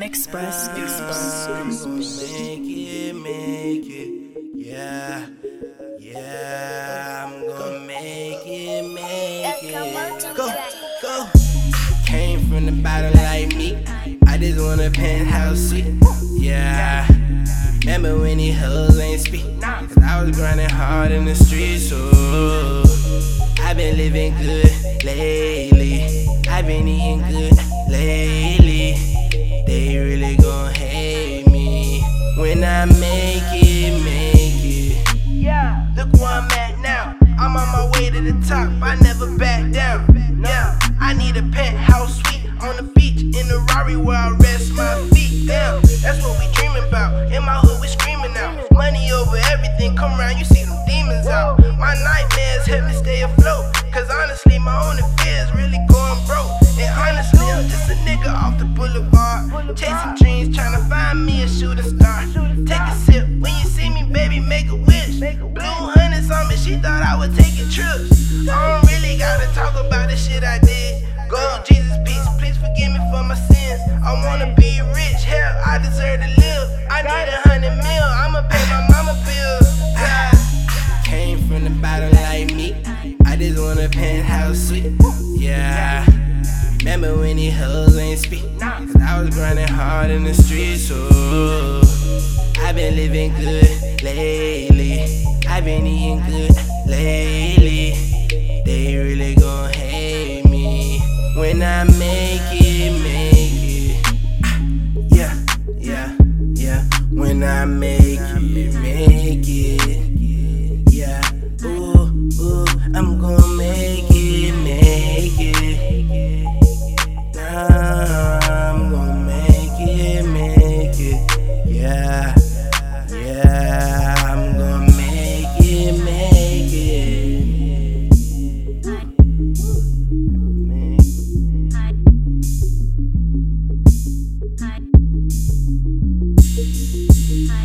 Express gonna make it, make it, yeah, yeah. I'm gonna make it, make it. Go, go. Came from the bottom like me. I just want a penthouse suite, yeah. Remember when these hoes ain't speak? Cause I was grinding hard in the streets, so I've been living good lately. I've been eating good lately. Top. I never back down. Yeah, I need a penthouse suite on the beach in the Rari where I rest my feet. Damn, that's what we dreaming about. In my hood, we screaming out. Money over everything. Come around, you see them demons out. My nightmares help me stay afloat. Cause honestly, my only fear is really going broke. And honestly, I'm just a nigga trips. I don't really gotta talk about the shit I did. Go, Jesus, peace, please forgive me for my sins. I wanna be rich, hell, I deserve to live. I need a hundred mil, I'ma pay my mama bills. Yeah. Came from the bottom like me. I just want a penthouse suite. Yeah. Remember when these hoes ain't speak? Cause I was grinding hard in the streets, so I've been living good lately. I've been eating good I make it, make it. Yeah, yeah, yeah. When I make it, make it. I